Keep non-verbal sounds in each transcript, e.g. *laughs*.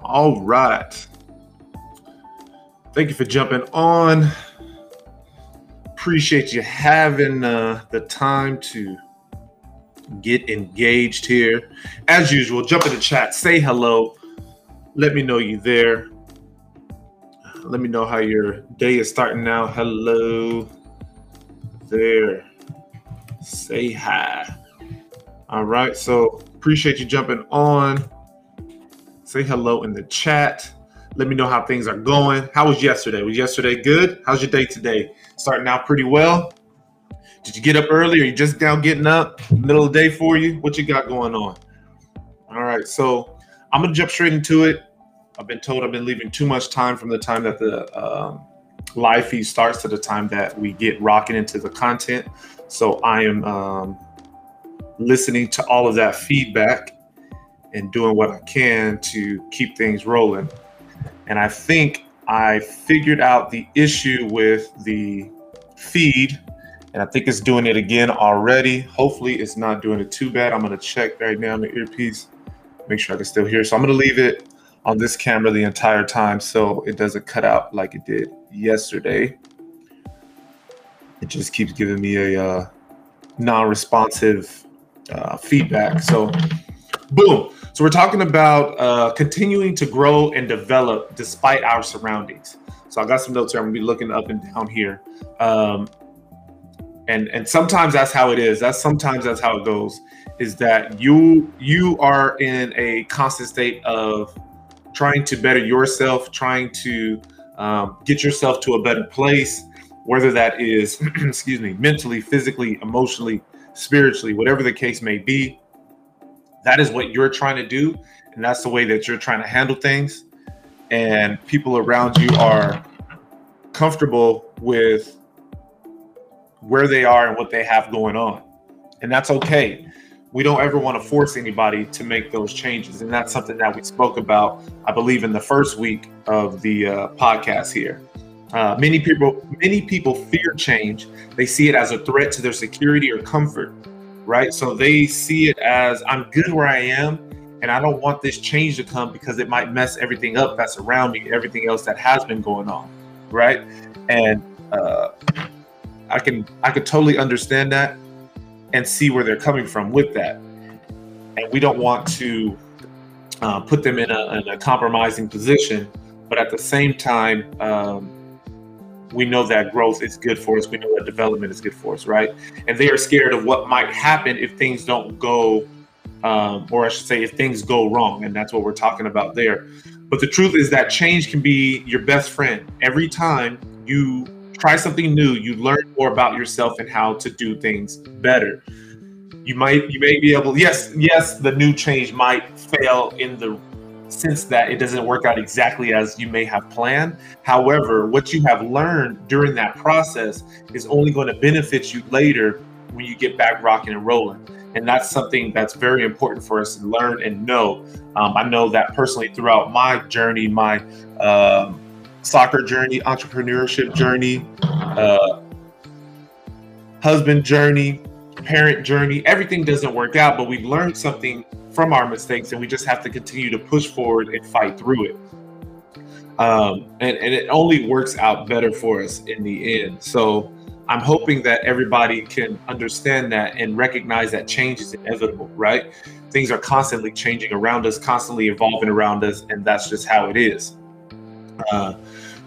All right. Thank you for jumping on. Appreciate you having uh, the time to get engaged here. As usual, jump in the chat, say hello. Let me know you there. Let me know how your day is starting now. Hello there. Say hi. All right. So appreciate you jumping on. Say hello in the chat. Let me know how things are going. How was yesterday? Was yesterday good? How's your day today? Starting out pretty well. Did you get up early or you just now getting up? Middle of the day for you? What you got going on? All right. So I'm to jump straight into it. I've been told I've been leaving too much time from the time that the um, live feed starts to the time that we get rocking into the content. So I am um, listening to all of that feedback and doing what I can to keep things rolling. And I think I figured out the issue with the feed, and I think it's doing it again already. Hopefully, it's not doing it too bad. I'm to check right now on the earpiece, make sure I can still hear. So I'm to leave it on this camera the entire time so it doesn't cut out like it did yesterday. It just keeps giving me a uh, non-responsive uh, feedback. So, boom. So we're talking about uh, continuing to grow and develop despite our surroundings. So I got some notes here. I'm gonna be looking up and down here. Um, and and sometimes that's how it is. That's sometimes that's how it goes. Is that you you are in a constant state of trying to better yourself, trying to um, get yourself to a better place, whether that is, *clears throat* excuse me, mentally, physically, emotionally, spiritually, whatever the case may be. That is what you're trying to do, and that's the way that you're trying to handle things. And people around you are comfortable with where they are and what they have going on, and that's okay we don't ever want to force anybody to make those changes. And that's something that we spoke about, I believe, in the first week of the uh, podcast here. Uh, many people, many people fear change. They see it as a threat to their security or comfort, right? So they see it as I'm good where I am, and I don't want this change to come because it might mess everything up that's around me, everything else that has been going on, right? And uh, I can I can totally understand that and see where they're coming from with that. And we don't want to uh, put them in a, in a, compromising position, but at the same time, um, we know that growth is good for us. We know that development is good for us, right? And they are scared of what might happen if things don't go, um, or I should say, if things go wrong. And that's what we're talking about there. But the truth is that change can be your best friend. Every time you try something new you learn more about yourself and how to do things better you might you may be able yes yes the new change might fail in the sense that it doesn't work out exactly as you may have planned however what you have learned during that process is only going to benefit you later when you get back rocking and rolling and that's something that's very important for us to learn and know um, i know that personally throughout my journey my um, soccer journey, entrepreneurship journey, uh, husband journey, parent journey. Everything doesn't work out, but we've learned something from our mistakes, and we just have to continue to push forward and fight through it. Um, and, and it only works out better for us in the end. So I'm hoping that everybody can understand that and recognize that change is inevitable, right? Things are constantly changing around us, constantly evolving around us, and that's just how it is. Uh,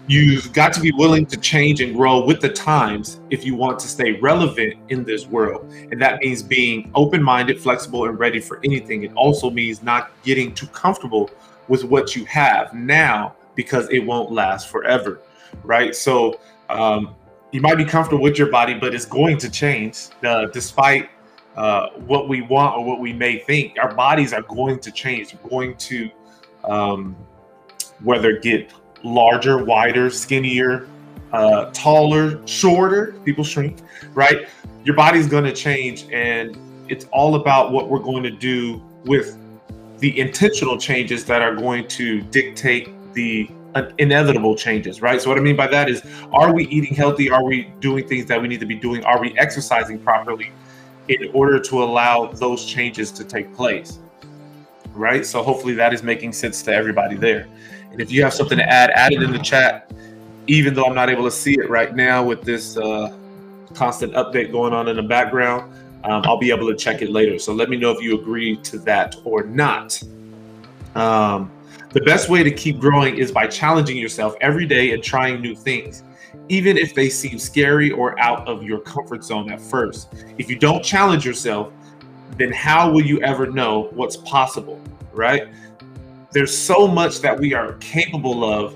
you've got to be willing to change and grow with the times if you want to stay relevant in this world. And that means being open minded, flexible, and ready for anything. It also means not getting too comfortable with what you have now because it won't last forever. Right. So, um, you might be comfortable with your body, but it's going to change uh, despite uh, what we want or what we may think. Our bodies are going to change, going to um, whether get larger, wider, skinnier, uh, taller, shorter. People shrink, right? Your body's going to change, and it's all about what we're going to do with the intentional changes that are going to dictate the inevitable changes, right? So, what I mean by that is, are we eating healthy? Are we doing things that we need to be doing? Are we exercising properly in order to allow those changes to take place? right? So hopefully that is making sense to everybody there. And if you have something to add, add it in the chat. Even though I'm not able to see it right now with this uh, constant update going on in the background, um, I'll be able to check it later. So let me know if you agree to that or not. Um, the best way to keep growing is by challenging yourself every day and trying new things, even if they seem scary or out of your comfort zone at first. If you don't challenge yourself, then how will you ever know what's possible, right? There's so much that we are capable of,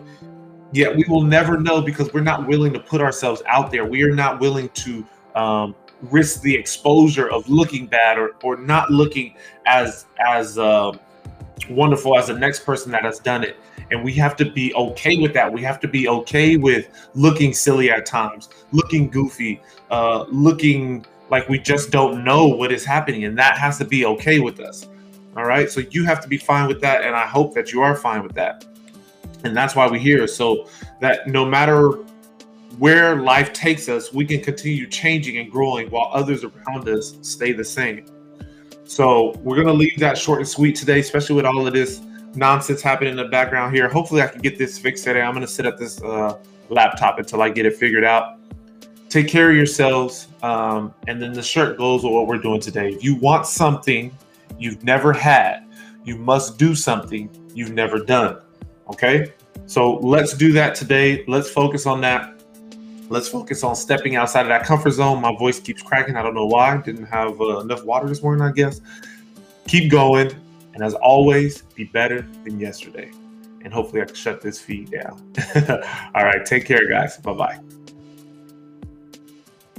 yet we will never know because we're not willing to put ourselves out there. We are not willing to um, risk the exposure of looking bad or, or not looking as as uh, wonderful as the next person that has done it. And we have to be okay with that. We have to be okay with looking silly at times, looking goofy, uh, looking like we just don't know what is happening. And that has to be okay with us. All right. So you have to be fine with that. And I hope that you are fine with that. And that's why we're here. So that no matter where life takes us, we can continue changing and growing while others around us stay the same. So we're gonna leave that short and sweet today, especially with all of this nonsense happening in the background here. Hopefully, I can get this fixed today. I'm gonna sit at this uh, laptop until I get it figured out. Take care of yourselves, um, and then the shirt goes with what we're doing today. If you want something you've never had, you must do something you've never done. Okay, so let's do that today. Let's focus on that. Let's focus on stepping outside of that comfort zone. My voice keeps cracking. I don't know why. Didn't have uh, enough water this morning, I guess. Keep going. And as always, be better than yesterday. And hopefully, I can shut this feed down. *laughs* All right. Take care, guys. Bye bye.